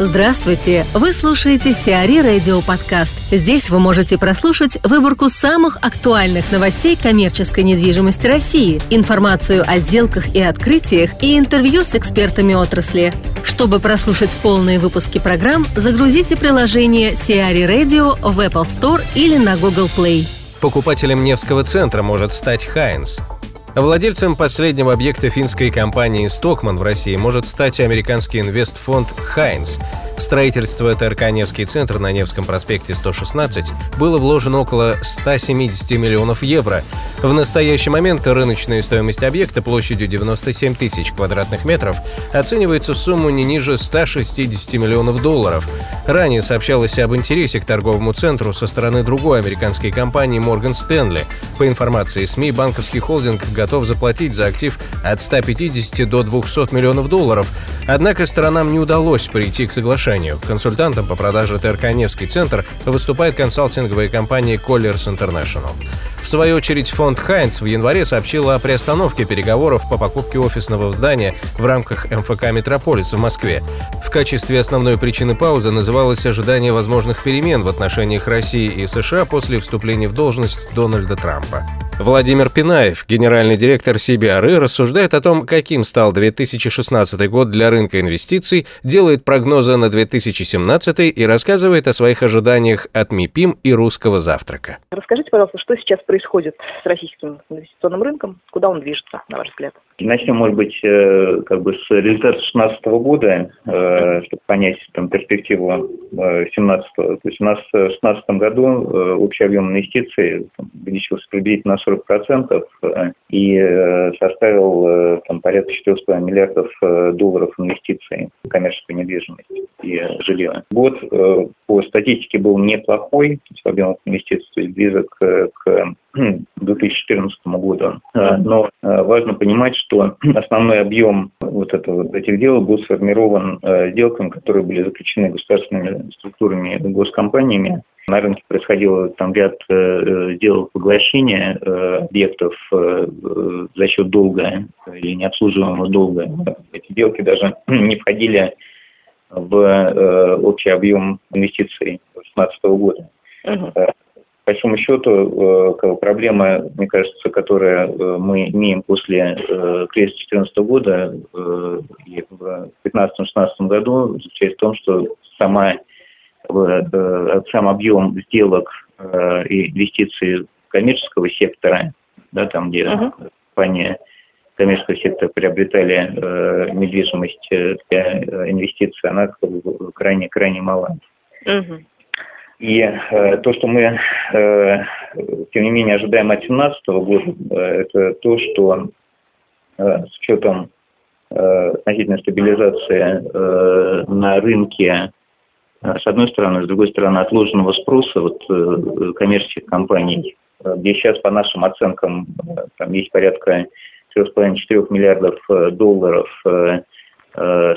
Здравствуйте! Вы слушаете Сиари Радио Подкаст. Здесь вы можете прослушать выборку самых актуальных новостей коммерческой недвижимости России, информацию о сделках и открытиях и интервью с экспертами отрасли. Чтобы прослушать полные выпуски программ, загрузите приложение Сиари Radio в Apple Store или на Google Play. Покупателем Невского центра может стать Хайнс. Владельцем последнего объекта финской компании «Стокман» в России может стать американский инвестфонд «Хайнс», строительство ТРК «Невский центр» на Невском проспекте 116 было вложено около 170 миллионов евро. В настоящий момент рыночная стоимость объекта площадью 97 тысяч квадратных метров оценивается в сумму не ниже 160 миллионов долларов. Ранее сообщалось об интересе к торговому центру со стороны другой американской компании Morgan Stanley. По информации СМИ, банковский холдинг готов заплатить за актив от 150 до 200 миллионов долларов. Однако сторонам не удалось прийти к соглашению соглашению. Консультантом по продаже ТРК «Невский центр» выступает консалтинговая компания Colliers International. В свою очередь, фонд «Хайнц» в январе сообщил о приостановке переговоров по покупке офисного здания в рамках МФК «Метрополис» в Москве. В качестве основной причины паузы называлось ожидание возможных перемен в отношениях России и США после вступления в должность Дональда Трампа. Владимир Пинаев, генеральный директор CBRE, рассуждает о том, каким стал 2016 год для рынка инвестиций, делает прогнозы на 2017 и рассказывает о своих ожиданиях от МИПИМ и русского завтрака. Расскажите, пожалуйста, что сейчас происходит с российским инвестиционным рынком, куда он движется, на ваш взгляд? Начнем, может быть, э, как бы с результата 2016 года, э, чтобы понять там, перспективу 2017 э, То есть у нас в 2016 году общий объем инвестиций увеличился приблизительно на 40% и составил там, порядка 4,5 миллиардов долларов инвестиций в коммерческую недвижимость и жилье. Год по статистике был неплохой, то есть объем инвестиций то есть близок к 2014 году. Но важно понимать, что основной объем вот этого, этих дел был сформирован э, сделками, которые были заключены государственными структурами госкомпаниями. На рынке происходило там ряд э, сделок поглощения э, объектов э, за счет долга или необслуживаемого долга. Эти сделки даже не входили в э, общий объем инвестиций 2016 года. Uh-huh по большому счету, э, проблема, мне кажется, которая э, мы имеем после э, кризиса 2014 года и в 2015-2016 году, заключается в том, что сама, сам объем сделок и инвестиций коммерческого сектора, да, там, где uh-huh. компании коммерческого сектора приобретали э, недвижимость для инвестиций, она крайне крайне мала. Uh-huh. И э, то, что мы, э, тем не менее, ожидаем от 2017 года, э, это то, что э, с учетом э, относительной стабилизации э, на рынке, э, с одной стороны, с другой стороны, отложенного спроса вот, э, коммерческих компаний, э, где сейчас, по нашим оценкам, э, там есть порядка 3,5-4 миллиардов долларов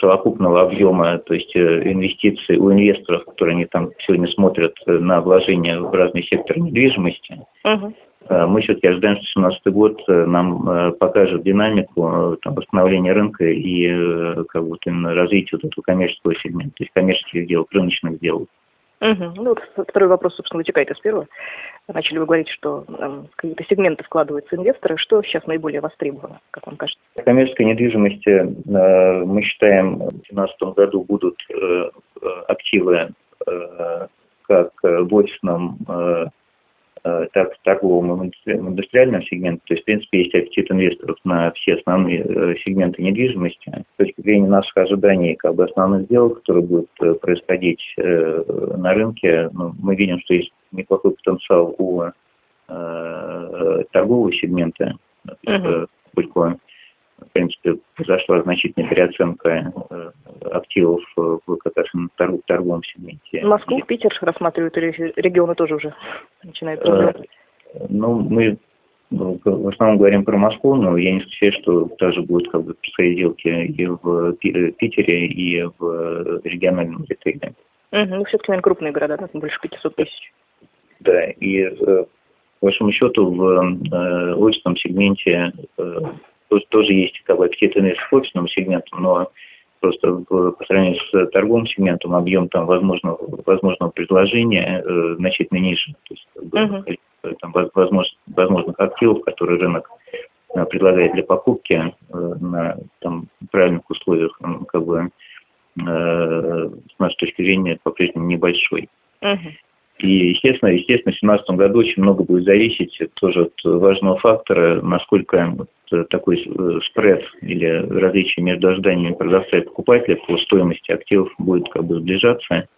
совокупного объема, то есть инвестиций у инвесторов, которые они там сегодня смотрят на вложения в разные секторы недвижимости, uh-huh. Мы все-таки ожидаем, что 2017 год нам покажет динамику там, восстановления рынка и как бы, именно развития вот этого коммерческого сегмента, то есть коммерческих сделок, рыночных сделок. Угу. Ну, вот второй вопрос, собственно, вытекает из первого. Начали вы говорить, что э, какие-то сегменты вкладываются инвесторы. Что сейчас наиболее востребовано, как вам кажется? Коммерческой недвижимости, э, мы считаем, в 2017 году будут э, активы э, как в офисном э, Э, так в торговом и индустриальном сегменте. То есть, в принципе, есть аппетит инвесторов на все основные э, сегменты недвижимости. С точки зрения наших ожиданий как бы основных сделок, которые будут э, происходить на рынке, ну, мы видим, что есть неплохой потенциал у торгового сегмента. Uh-huh в принципе, произошла значительная переоценка э, активов в как раз на торг, торговом сегменте. Москву, и... Питер рассматривают или регионы тоже уже начинают э, Ну, мы ну, в основном говорим про Москву, но я не исключаю, что также будут как бы происходить сделки и в Питере, и в региональном ритейле. Угу, ну, все-таки, наверное, крупные города, да, больше 500 тысяч. Да, и э, по большому счету в э, офисном сегменте э, тоже, тоже есть как бы аппетит инвесторов в офисном сегменту, но просто по сравнению с торговым сегментом объем там возможного, возможного предложения э, значительно ниже. То есть uh-huh. там, возможно, возможных активов, которые рынок э, предлагает для покупки э, на там, правильных условиях, ну, как бы э, с нашей точки зрения по-прежнему небольшой. Uh-huh. И, естественно, естественно, в 2017 году очень много будет зависеть тоже от важного фактора, насколько вот такой э, спред или различие между ожиданиями продавца и покупателя по стоимости активов будет как бы сближаться.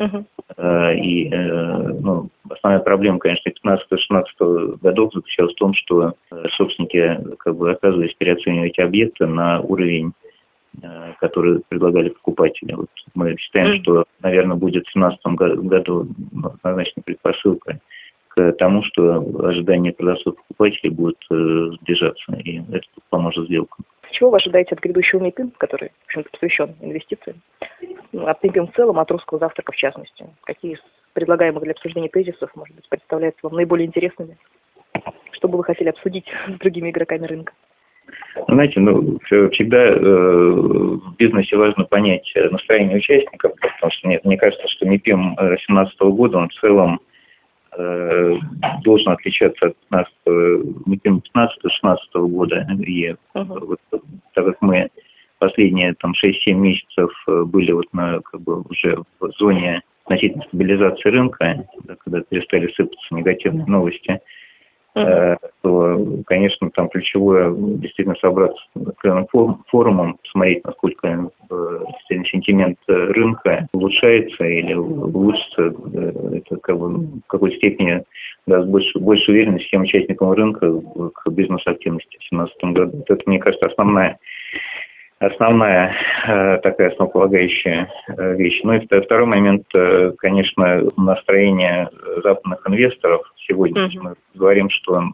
Uh-huh. И э, ну, основная проблема, конечно, 15-16 годов заключалась в том, что собственники как бы оказывались переоценивать объекты на уровень Э, которые предлагали покупатели. Вот мы считаем, что, наверное, будет в 2017 году однозначно предпосылка к тому, что ожидания продавцов покупателей будут э, сближаться, и это поможет сделкам. Чего вы ожидаете от грядущего МИПИМ, который, в общем-то, посвящен инвестициям? Ну, от МИПИМ в целом, от русского завтрака в частности. Какие из предлагаемых для обсуждения тезисов, может быть, представляются вам наиболее интересными? Что бы вы хотели обсудить с другими игроками рынка? Знаете, ну, всегда э, в бизнесе важно понять настроение участников, потому что мне, мне кажется, что МИПИМ 2017 года, он в целом э, должен отличаться от 15, МИПИМ 15-16 года. И uh-huh. вот, так как мы последние там 6-7 месяцев были вот на, как бы, уже в зоне значительной стабилизации рынка, когда перестали сыпаться негативные новости. То, конечно, там ключевое действительно собраться с форумом, посмотреть, насколько э, действительно сентимент рынка улучшается или улучшится. Э, это как бы в какой-то степени даст больше, больше уверенности всем участникам рынка к бизнес-активности в 2017 году. Это, мне кажется, основная основная э, такая основополагающая э, вещь. Ну и второй момент, э, конечно, настроение западных инвесторов. Сегодня mm-hmm. мы говорим, что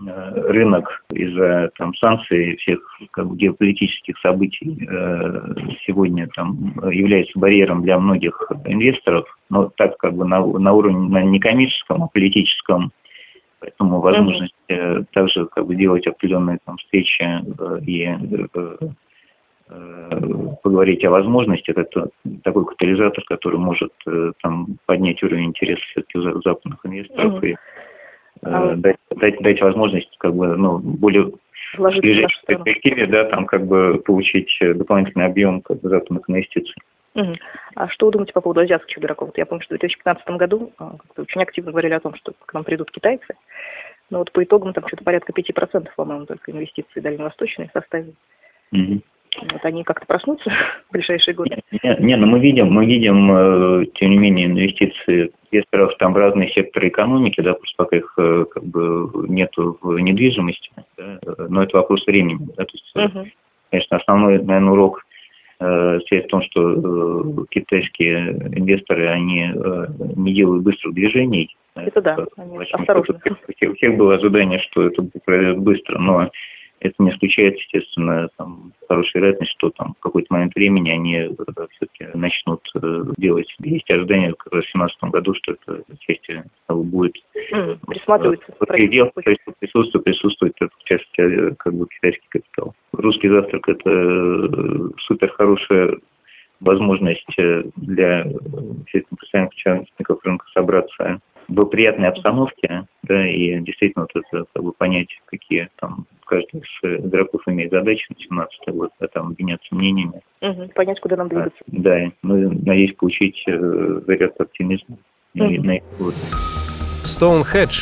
э, рынок из-за там санкций всех как бы, геополитических событий э, сегодня там является барьером для многих инвесторов, но так как бы на, на уровне на не коммерческом, а политическом Поэтому возможность mm-hmm. также как бы делать определенные там встречи э, и э, поговорить о возможности, это такой катализатор, который может там поднять уровень интереса все-таки западных инвесторов mm-hmm. и а... дать, дать, дать возможность как бы ну, более в ближайшей перспективе, да, там как бы получить дополнительный объем как бы, западных инвестиций. Угу. А что вы думаете по поводу азиатских игроков? Вот я помню, что в 2015 году очень активно говорили о том, что к нам придут китайцы. Но вот по итогам там что-то порядка 5%, по-моему, только инвестиции дальневосточные составили. Угу. Вот они как-то проснутся в ближайшие годы? Не, не, но мы видим, мы видим, э, тем не менее, инвестиции инвесторов там в разные секторы экономики, да, просто пока их э, как бы нету в недвижимости, да, но это вопрос времени. Да, то есть, угу. конечно, основной, наверное, урок Э, связь в том, что э, китайские инвесторы, они э, не делают быстрых движений. Это да, они осторожно. У всех было ожидание, что это произойдет быстро, но это не исключает, естественно, там, хорошая вероятность, что там в какой-то момент времени они э, все-таки начнут э, делать. Есть ожидание как раз в 2017 году, что это части будет mm, присматривается. Предел, присутствует, присутствует в части э, как бы китайский капитал. Русский завтрак – это супер хорошая возможность для потенциальных участников рынка собраться в приятной обстановке, да, и действительно вот это как бы понять, какие там каждый из игроков имеет задачи на 17 год, да, там обменяться мнениями. Угу, понять, куда нам двигаться. А, да, мы надеюсь получить э, заряд оптимизма угу. на, на год.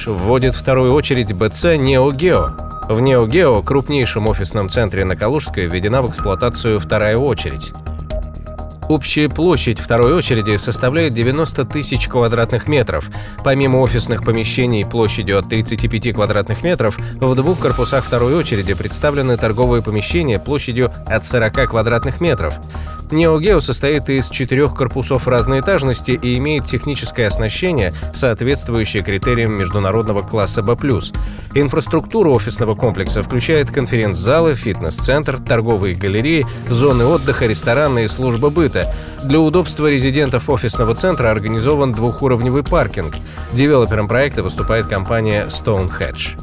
Вводит вторую очередь БЦ NeoGeo. В NeoGeo, крупнейшем офисном центре на Калужской, введена в эксплуатацию вторая очередь. Общая площадь второй очереди составляет 90 тысяч квадратных метров. Помимо офисных помещений площадью от 35 квадратных метров, в двух корпусах второй очереди представлены торговые помещения площадью от 40 квадратных метров. NeoGeo состоит из четырех корпусов разной этажности и имеет техническое оснащение, соответствующее критериям международного класса B+. Инфраструктура офисного комплекса включает конференц-залы, фитнес-центр, торговые галереи, зоны отдыха, рестораны и служба быта. Для удобства резидентов офисного центра организован двухуровневый паркинг. Девелопером проекта выступает компания Stone Hedge.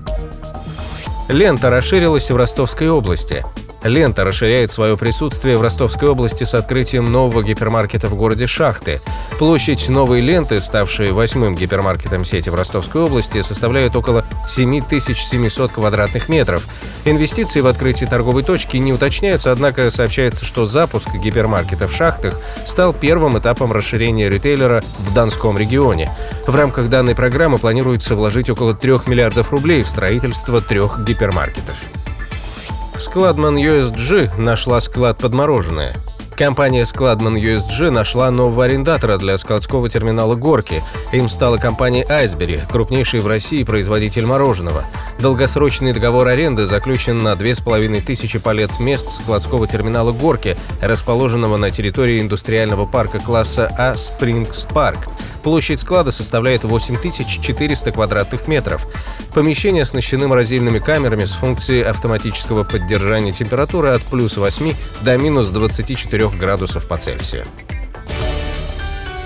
Лента расширилась в Ростовской области. Лента расширяет свое присутствие в Ростовской области с открытием нового гипермаркета в городе Шахты. Площадь новой ленты, ставшей восьмым гипермаркетом сети в Ростовской области, составляет около 7700 квадратных метров. Инвестиции в открытие торговой точки не уточняются, однако сообщается, что запуск гипермаркета в Шахтах стал первым этапом расширения ритейлера в Донском регионе. В рамках данной программы планируется вложить около 3 миллиардов рублей в строительство трех гипермаркетов. Складман USG нашла склад подмороженное. Компания Складман USG нашла нового арендатора для складского терминала «Горки». Им стала компания «Айсбери», крупнейший в России производитель мороженого. Долгосрочный договор аренды заключен на 2500 палет мест складского терминала «Горки», расположенного на территории индустриального парка класса А «Спрингс Парк». Площадь склада составляет 8400 квадратных метров. Помещение оснащены морозильными камерами с функцией автоматического поддержания температуры от плюс 8 до минус 24 градусов по Цельсию.